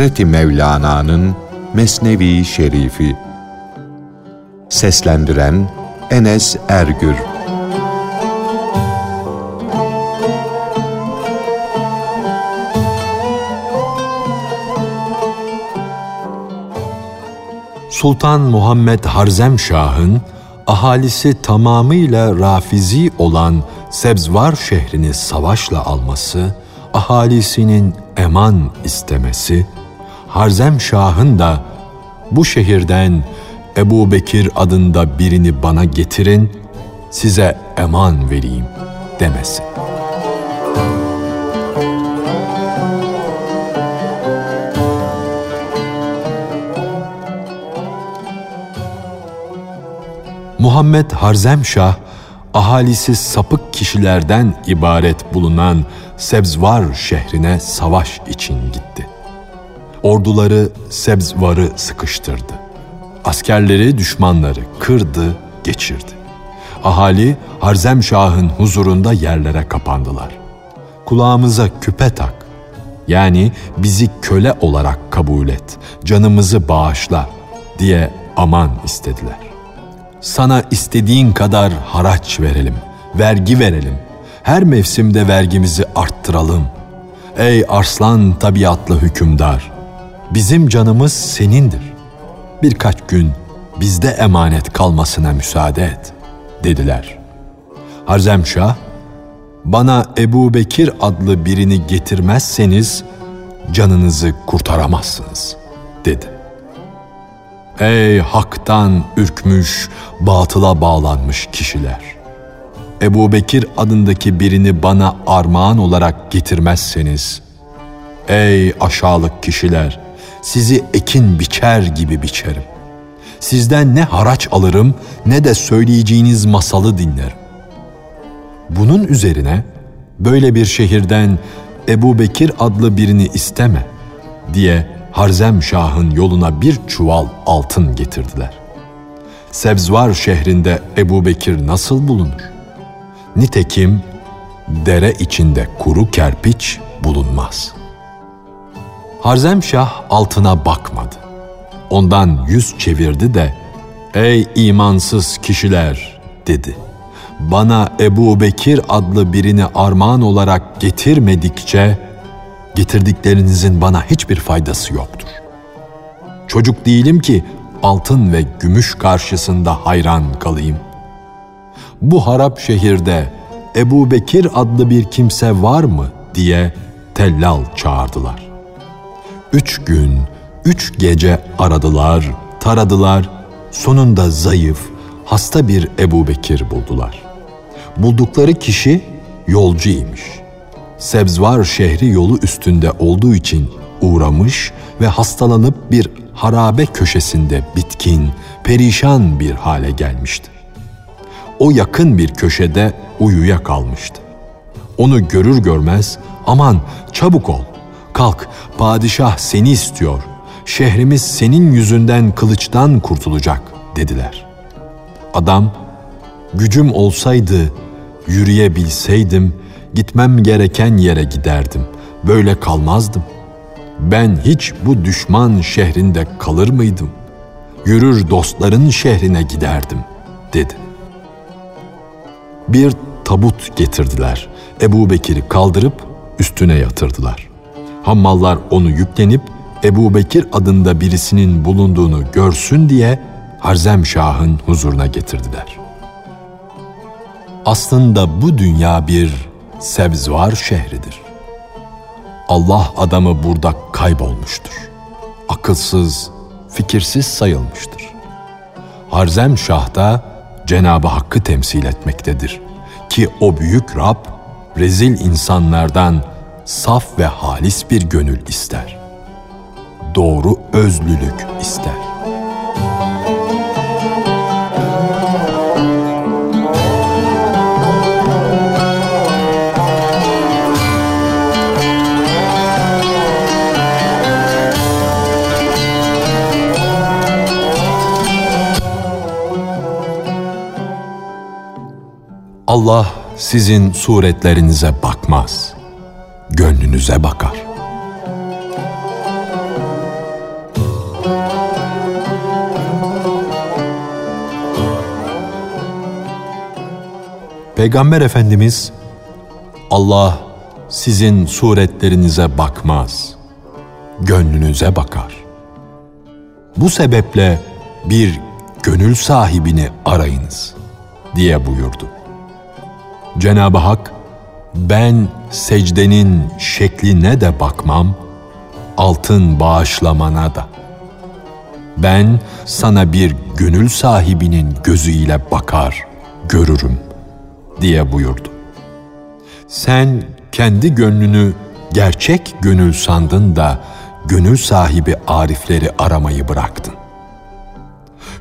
Hazreti Mevlana'nın Mesnevi Şerifi. Seslendiren Enes Ergür. Sultan Muhammed Harzem Şah'ın ahalisi tamamıyla Rafizi olan Sebzvar şehrini savaşla alması, ahalisinin eman istemesi, Harzem Şah'ın da bu şehirden Ebu Bekir adında birini bana getirin, size eman vereyim demesi. Muhammed Harzemşah, ahalisi sapık kişilerden ibaret bulunan Sebzvar şehrine savaş için gitti. Orduları Sebzvar'ı sıkıştırdı. Askerleri düşmanları kırdı, geçirdi. Ahali Harzemşah'ın huzurunda yerlere kapandılar. Kulağımıza küpe tak, yani bizi köle olarak kabul et, canımızı bağışla diye aman istediler. Sana istediğin kadar haraç verelim, vergi verelim. Her mevsimde vergimizi arttıralım. Ey arslan tabiatlı hükümdar, bizim canımız senindir. Birkaç gün bizde emanet kalmasına müsaade et, dediler. Harzemşah, bana Ebu Bekir adlı birini getirmezseniz canınızı kurtaramazsınız, dedi.'' Ey haktan ürkmüş, batıla bağlanmış kişiler! Ebu Bekir adındaki birini bana armağan olarak getirmezseniz, ey aşağılık kişiler, sizi ekin biçer gibi biçerim. Sizden ne haraç alırım ne de söyleyeceğiniz masalı dinlerim. Bunun üzerine böyle bir şehirden Ebu Bekir adlı birini isteme diye Harzem Şah'ın yoluna bir çuval altın getirdiler. Sebzvar şehrinde Ebu Bekir nasıl bulunur? Nitekim dere içinde kuru kerpiç bulunmaz. Harzem Şah altına bakmadı. Ondan yüz çevirdi de, ''Ey imansız kişiler!'' dedi. ''Bana Ebu Bekir adlı birini armağan olarak getirmedikçe, getirdiklerinizin bana hiçbir faydası yoktur. Çocuk değilim ki altın ve gümüş karşısında hayran kalayım. Bu harap şehirde Ebu Bekir adlı bir kimse var mı diye tellal çağırdılar. Üç gün, üç gece aradılar, taradılar, sonunda zayıf, hasta bir Ebu Bekir buldular. Buldukları kişi yolcuymuş.'' Sebzvar şehri yolu üstünde olduğu için uğramış ve hastalanıp bir harabe köşesinde bitkin, perişan bir hale gelmişti. O yakın bir köşede uyuya kalmıştı. Onu görür görmez aman çabuk ol, kalk padişah seni istiyor, şehrimiz senin yüzünden kılıçtan kurtulacak dediler. Adam gücüm olsaydı, yürüyebilseydim gitmem gereken yere giderdim. Böyle kalmazdım. Ben hiç bu düşman şehrinde kalır mıydım? Yürür dostların şehrine giderdim, dedi. Bir tabut getirdiler. Ebu Bekir'i kaldırıp üstüne yatırdılar. Hammallar onu yüklenip Ebu Bekir adında birisinin bulunduğunu görsün diye Harzem Şah'ın huzuruna getirdiler. Aslında bu dünya bir Sebzvar şehridir. Allah adamı burada kaybolmuştur. Akılsız, fikirsiz sayılmıştır. Harzem Şah da Cenab-ı Hakk'ı temsil etmektedir. Ki o büyük Rab, rezil insanlardan saf ve halis bir gönül ister. Doğru özlülük ister. Allah sizin suretlerinize bakmaz, gönlünüze bakar. Peygamber Efendimiz Allah sizin suretlerinize bakmaz, gönlünüze bakar. Bu sebeple bir gönül sahibini arayınız diye buyurdu. Cenab-ı Hak ben secdenin şekline de bakmam, altın bağışlamana da. Ben sana bir gönül sahibinin gözüyle bakar, görürüm diye buyurdu. Sen kendi gönlünü gerçek gönül sandın da gönül sahibi arifleri aramayı bıraktın.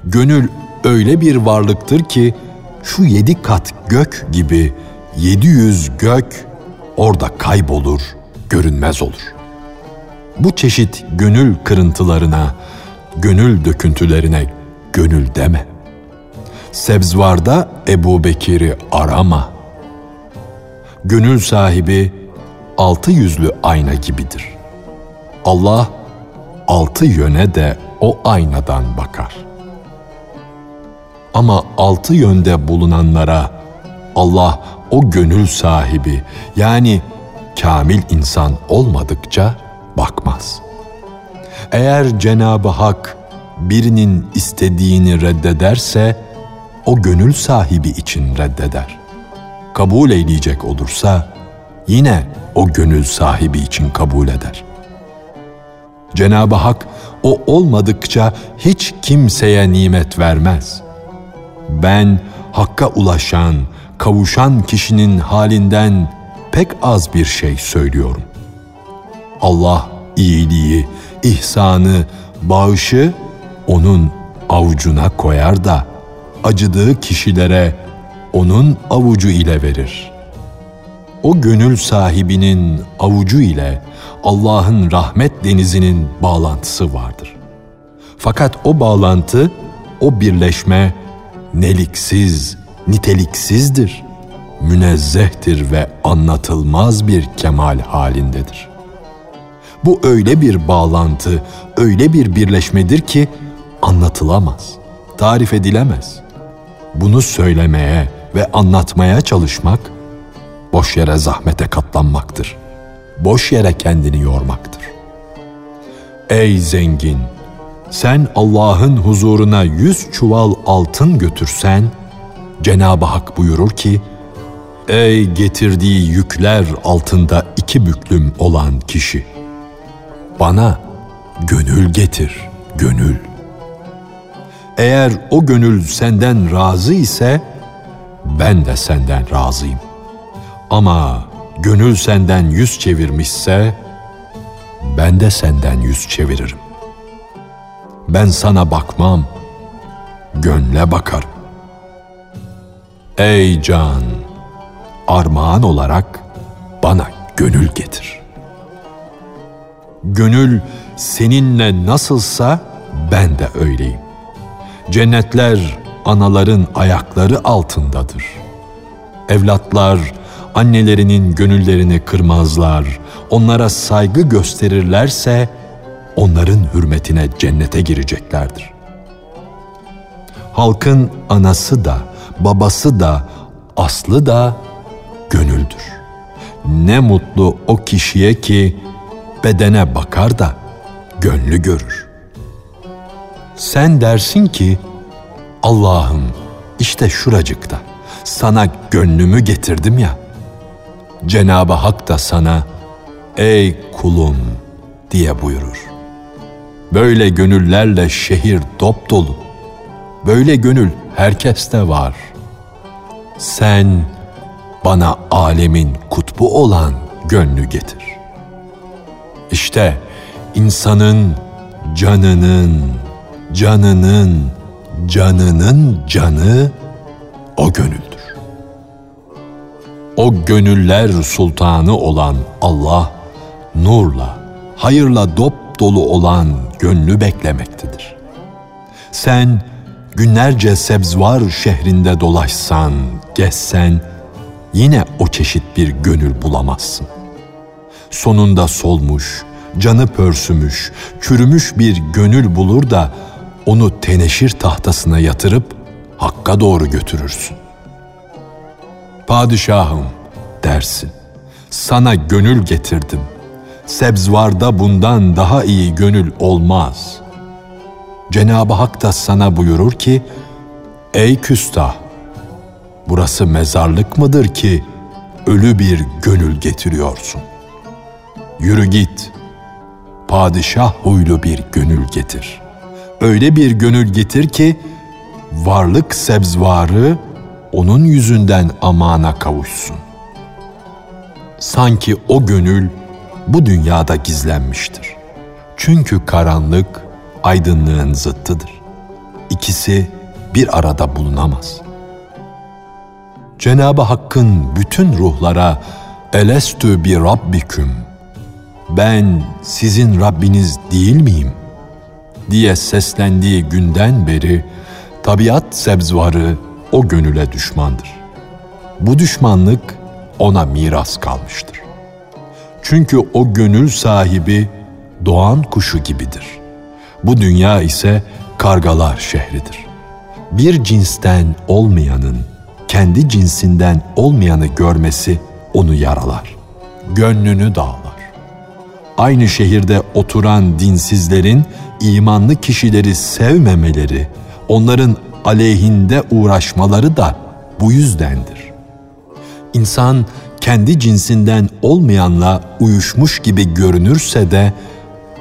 Gönül öyle bir varlıktır ki şu yedi kat gök gibi yedi yüz gök orada kaybolur, görünmez olur. Bu çeşit gönül kırıntılarına, gönül döküntülerine gönül deme. Sebzvarda Ebu Bekir'i arama. Gönül sahibi altı yüzlü ayna gibidir. Allah altı yöne de o aynadan bakar. Ama altı yönde bulunanlara Allah o gönül sahibi yani kamil insan olmadıkça bakmaz. Eğer Cenab-ı Hak birinin istediğini reddederse o gönül sahibi için reddeder. Kabul eyleyecek olursa yine o gönül sahibi için kabul eder. Cenab-ı Hak o olmadıkça hiç kimseye nimet vermez. Ben hakka ulaşan, kavuşan kişinin halinden pek az bir şey söylüyorum. Allah iyiliği, ihsanı, bağışı onun avucuna koyar da acıdığı kişilere onun avucu ile verir. O gönül sahibinin avucu ile Allah'ın rahmet denizinin bağlantısı vardır. Fakat o bağlantı, o birleşme neliksiz, niteliksizdir, münezzehtir ve anlatılmaz bir kemal halindedir. Bu öyle bir bağlantı, öyle bir birleşmedir ki anlatılamaz, tarif edilemez. Bunu söylemeye ve anlatmaya çalışmak boş yere zahmete katlanmaktır. Boş yere kendini yormaktır. Ey zengin, sen Allah'ın huzuruna yüz çuval altın götürsen, Cenab-ı Hak buyurur ki, Ey getirdiği yükler altında iki büklüm olan kişi! Bana gönül getir, gönül. Eğer o gönül senden razı ise, ben de senden razıyım. Ama gönül senden yüz çevirmişse, ben de senden yüz çeviririm. Ben sana bakmam, gönle bakarım. Ey can, armağan olarak bana gönül getir. Gönül seninle nasılsa ben de öyleyim. Cennetler anaların ayakları altındadır. Evlatlar annelerinin gönüllerini kırmazlar, onlara saygı gösterirlerse onların hürmetine cennete gireceklerdir. Halkın anası da, babası da, aslı da gönüldür. Ne mutlu o kişiye ki bedene bakar da gönlü görür. Sen dersin ki Allah'ım işte şuracıkta sana gönlümü getirdim ya. Cenab-ı Hak da sana ey kulum diye buyurur. Böyle gönüllerle şehir dop dolu. Böyle gönül herkeste var. Sen bana alemin kutbu olan gönlü getir. İşte insanın canının, canının, canının canı o gönüldür. O gönüller sultanı olan Allah, nurla, hayırla dop dolu olan gönlü beklemektedir. Sen günlerce sebzvar şehrinde dolaşsan, gezsen, yine o çeşit bir gönül bulamazsın. Sonunda solmuş, canı pörsümüş, çürümüş bir gönül bulur da onu teneşir tahtasına yatırıp Hakk'a doğru götürürsün. Padişahım dersin. Sana gönül getirdim. Sebzvarda bundan daha iyi gönül olmaz. Cenab-ı Hak da sana buyurur ki, Ey küstah! Burası mezarlık mıdır ki ölü bir gönül getiriyorsun? Yürü git, padişah huylu bir gönül getir. Öyle bir gönül getir ki, varlık sebzvarı onun yüzünden amana kavuşsun. Sanki o gönül bu dünyada gizlenmiştir. Çünkü karanlık aydınlığın zıttıdır. İkisi bir arada bulunamaz. Cenab-ı Hakk'ın bütün ruhlara elestü bi rabbiküm ben sizin Rabbiniz değil miyim? diye seslendiği günden beri tabiat sebzvarı o gönüle düşmandır. Bu düşmanlık ona miras kalmıştır. Çünkü o gönül sahibi doğan kuşu gibidir. Bu dünya ise kargalar şehridir. Bir cinsten olmayanın kendi cinsinden olmayanı görmesi onu yaralar. Gönlünü dağlar. Aynı şehirde oturan dinsizlerin imanlı kişileri sevmemeleri, onların aleyhinde uğraşmaları da bu yüzdendir. İnsan kendi cinsinden olmayanla uyuşmuş gibi görünürse de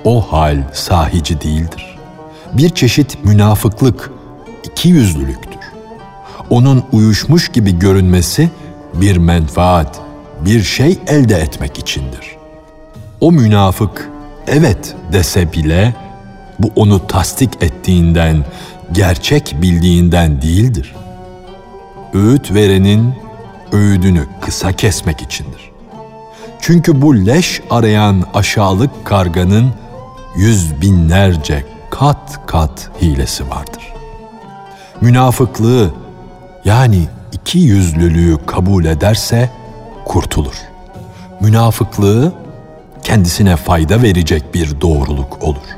o hal sahici değildir. Bir çeşit münafıklık, iki yüzlülüktür. Onun uyuşmuş gibi görünmesi bir menfaat, bir şey elde etmek içindir. O münafık evet dese bile bu onu tasdik ettiğinden, gerçek bildiğinden değildir. Öğüt verenin öğüdünü kısa kesmek içindir. Çünkü bu leş arayan aşağılık karganın yüz binlerce kat kat hilesi vardır. Münafıklığı yani iki yüzlülüğü kabul ederse kurtulur. Münafıklığı kendisine fayda verecek bir doğruluk olur.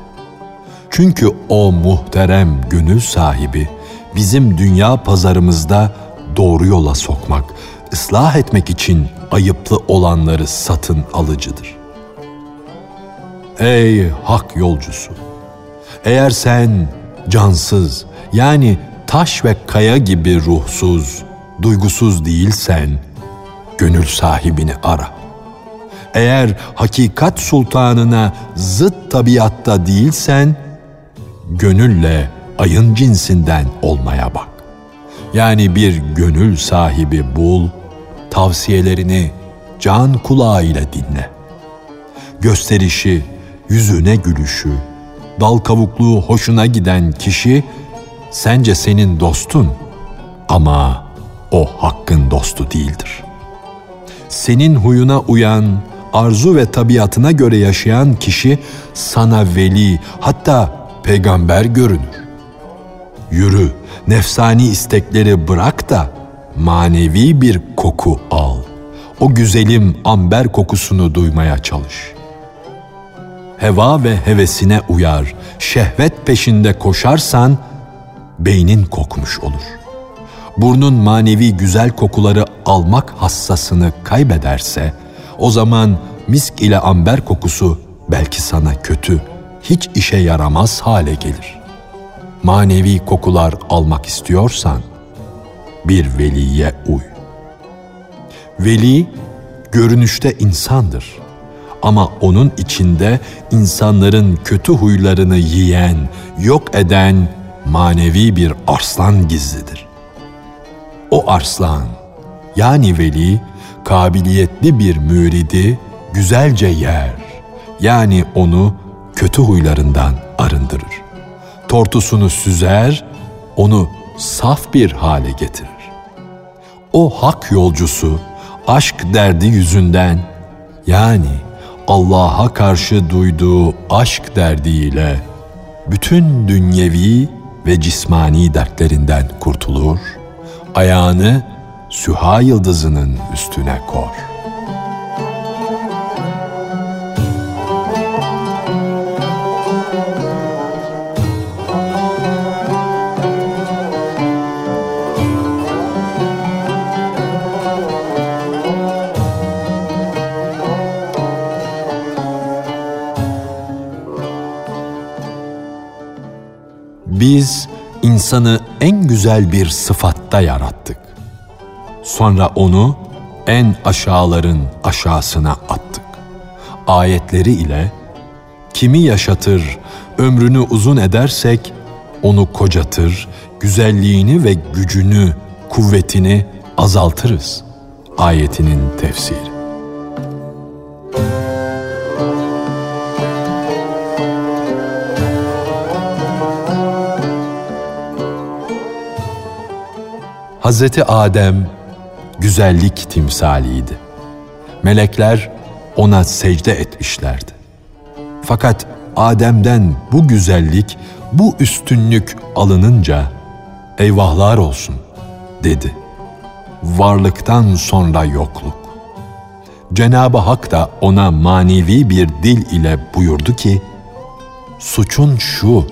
Çünkü o muhterem gönül sahibi bizim dünya pazarımızda doğru yola sokmak, ıslah etmek için ayıplı olanları satın alıcıdır. Ey hak yolcusu! Eğer sen cansız yani taş ve kaya gibi ruhsuz, duygusuz değilsen, gönül sahibini ara. Eğer hakikat sultanına zıt tabiatta değilsen, gönülle ayın cinsinden olmaya bak. Yani bir gönül sahibi bul, tavsiyelerini can kulağı ile dinle. Gösterişi, yüzüne gülüşü, dal kavukluğu hoşuna giden kişi sence senin dostun ama o hakkın dostu değildir. Senin huyuna uyan, arzu ve tabiatına göre yaşayan kişi sana veli hatta peygamber görünür. Yürü, nefsani istekleri bırak da manevi bir koku al. O güzelim amber kokusunu duymaya çalış. Heva ve hevesine uyar, şehvet peşinde koşarsan beynin kokmuş olur. Burnun manevi güzel kokuları almak hassasını kaybederse, o zaman misk ile amber kokusu belki sana kötü, hiç işe yaramaz hale gelir. Manevi kokular almak istiyorsan bir veliye uy. Veli görünüşte insandır ama onun içinde insanların kötü huylarını yiyen, yok eden manevi bir arslan gizlidir. O arslan yani veli kabiliyetli bir müridi güzelce yer. Yani onu kötü huylarından arındırır. Tortusunu süzer, onu saf bir hale getirir. O hak yolcusu aşk derdi yüzünden yani Allah'a karşı duyduğu aşk derdiyle bütün dünyevi ve cismani dertlerinden kurtulur, ayağını Süha yıldızının üstüne kor.'' İnsanı en güzel bir sıfatta yarattık. Sonra onu en aşağıların aşağısına attık. Ayetleri ile kimi yaşatır, ömrünü uzun edersek onu kocatır, güzelliğini ve gücünü, kuvvetini azaltırız. Ayetinin tefsiri. Hazreti Adem güzellik timsaliydi. Melekler ona secde etmişlerdi. Fakat Adem'den bu güzellik, bu üstünlük alınınca eyvahlar olsun dedi. Varlıktan sonra yokluk. Cenab-ı Hak da ona manevi bir dil ile buyurdu ki, suçun şu,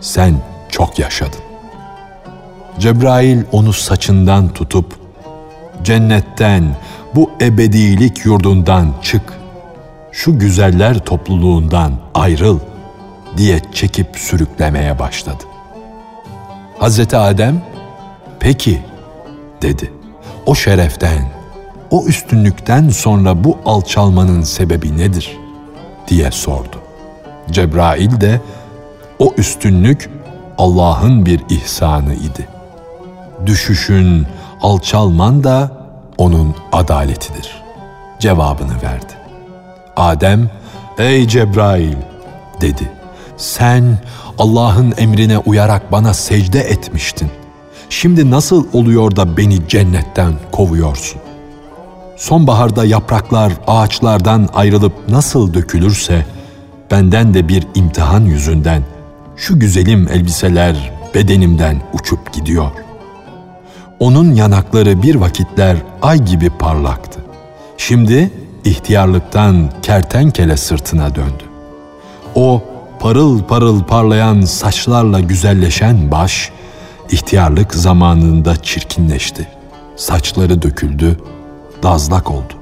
sen çok yaşadın. Cebrail onu saçından tutup, cennetten, bu ebedilik yurdundan çık, şu güzeller topluluğundan ayrıl diye çekip sürüklemeye başladı. Hazreti Adem, peki dedi. O şereften, o üstünlükten sonra bu alçalmanın sebebi nedir? diye sordu. Cebrail de o üstünlük Allah'ın bir ihsanı idi. Düşüşün, alçalman da onun adaletidir. Cevabını verdi. Adem, ey Cebrail dedi. Sen Allah'ın emrine uyarak bana secde etmiştin. Şimdi nasıl oluyor da beni cennetten kovuyorsun? Sonbaharda yapraklar ağaçlardan ayrılıp nasıl dökülürse, benden de bir imtihan yüzünden şu güzelim elbiseler bedenimden uçup gidiyor. Onun yanakları bir vakitler ay gibi parlaktı. Şimdi ihtiyarlıktan kertenkele sırtına döndü. O parıl parıl parlayan saçlarla güzelleşen baş, ihtiyarlık zamanında çirkinleşti. Saçları döküldü, dazlak oldu.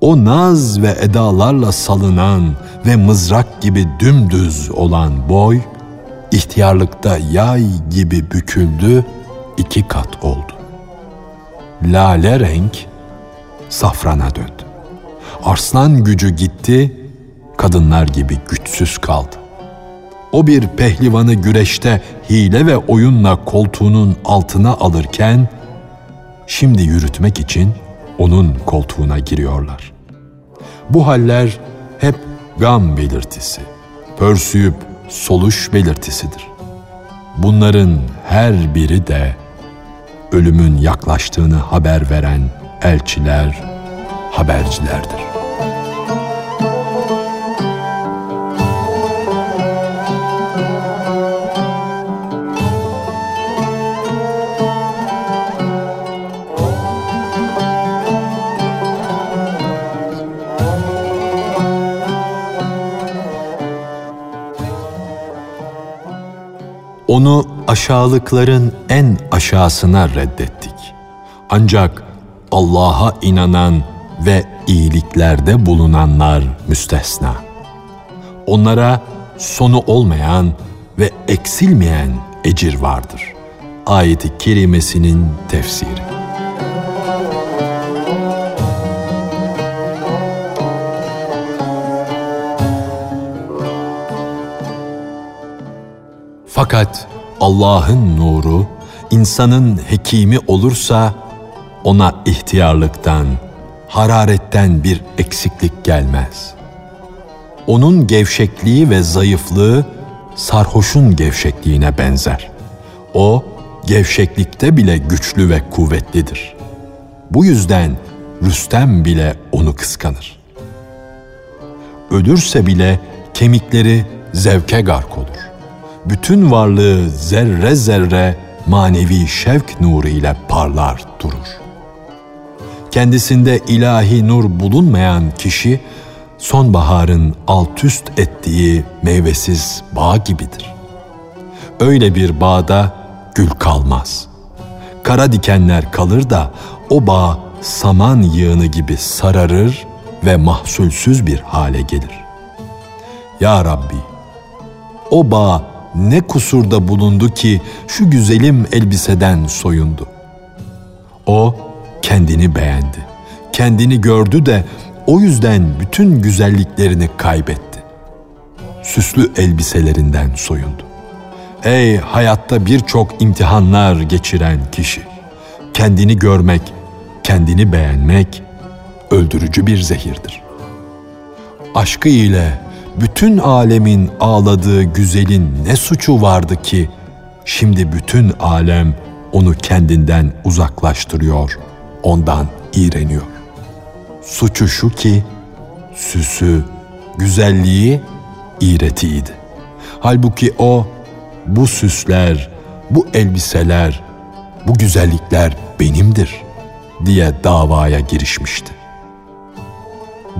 O naz ve edalarla salınan ve mızrak gibi dümdüz olan boy, ihtiyarlıkta yay gibi büküldü, iki kat oldu. Lale renk safrana döndü. Arslan gücü gitti, kadınlar gibi güçsüz kaldı. O bir pehlivanı güreşte hile ve oyunla koltuğunun altına alırken, şimdi yürütmek için onun koltuğuna giriyorlar. Bu haller hep gam belirtisi, pörsüyüp soluş belirtisidir. Bunların her biri de ölümün yaklaştığını haber veren elçiler, habercilerdir. Aşağılıkların en aşağısına reddettik. Ancak Allah'a inanan ve iyiliklerde bulunanlar müstesna. Onlara sonu olmayan ve eksilmeyen ecir vardır. Ayeti kerimesinin tefsiri. Fakat Allah'ın nuru insanın hekimi olursa ona ihtiyarlıktan, hararetten bir eksiklik gelmez. Onun gevşekliği ve zayıflığı sarhoşun gevşekliğine benzer. O gevşeklikte bile güçlü ve kuvvetlidir. Bu yüzden Rüstem bile onu kıskanır. Ölürse bile kemikleri zevke gark olur. Bütün varlığı zerre zerre manevi şevk nuru ile parlar durur kendisinde ilahi nur bulunmayan kişi sonbaharın alt üst ettiği meyvesiz bağ gibidir. Öyle bir bağda gül kalmaz. Kara dikenler kalır da o bağ saman yığını gibi sararır ve mahsulsüz bir hale gelir. Ya Rabbi, o bağ ne kusurda bulundu ki şu güzelim elbiseden soyundu? O kendini beğendi. Kendini gördü de o yüzden bütün güzelliklerini kaybetti. Süslü elbiselerinden soyundu. Ey hayatta birçok imtihanlar geçiren kişi! Kendini görmek, kendini beğenmek öldürücü bir zehirdir. Aşkı ile bütün alemin ağladığı güzelin ne suçu vardı ki şimdi bütün alem onu kendinden uzaklaştırıyor, ondan iğreniyor. Suçu şu ki süsü, güzelliği iğretiydi. Halbuki o bu süsler, bu elbiseler, bu güzellikler benimdir diye davaya girişmişti.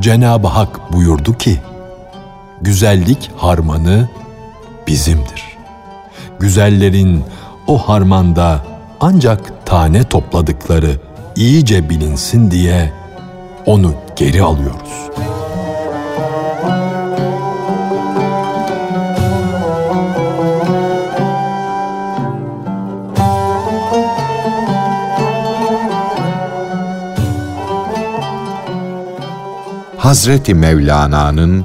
Cenab-ı Hak buyurdu ki, güzellik harmanı bizimdir. Güzellerin o harmanda ancak tane topladıkları iyice bilinsin diye onu geri alıyoruz. Hazreti Mevlana'nın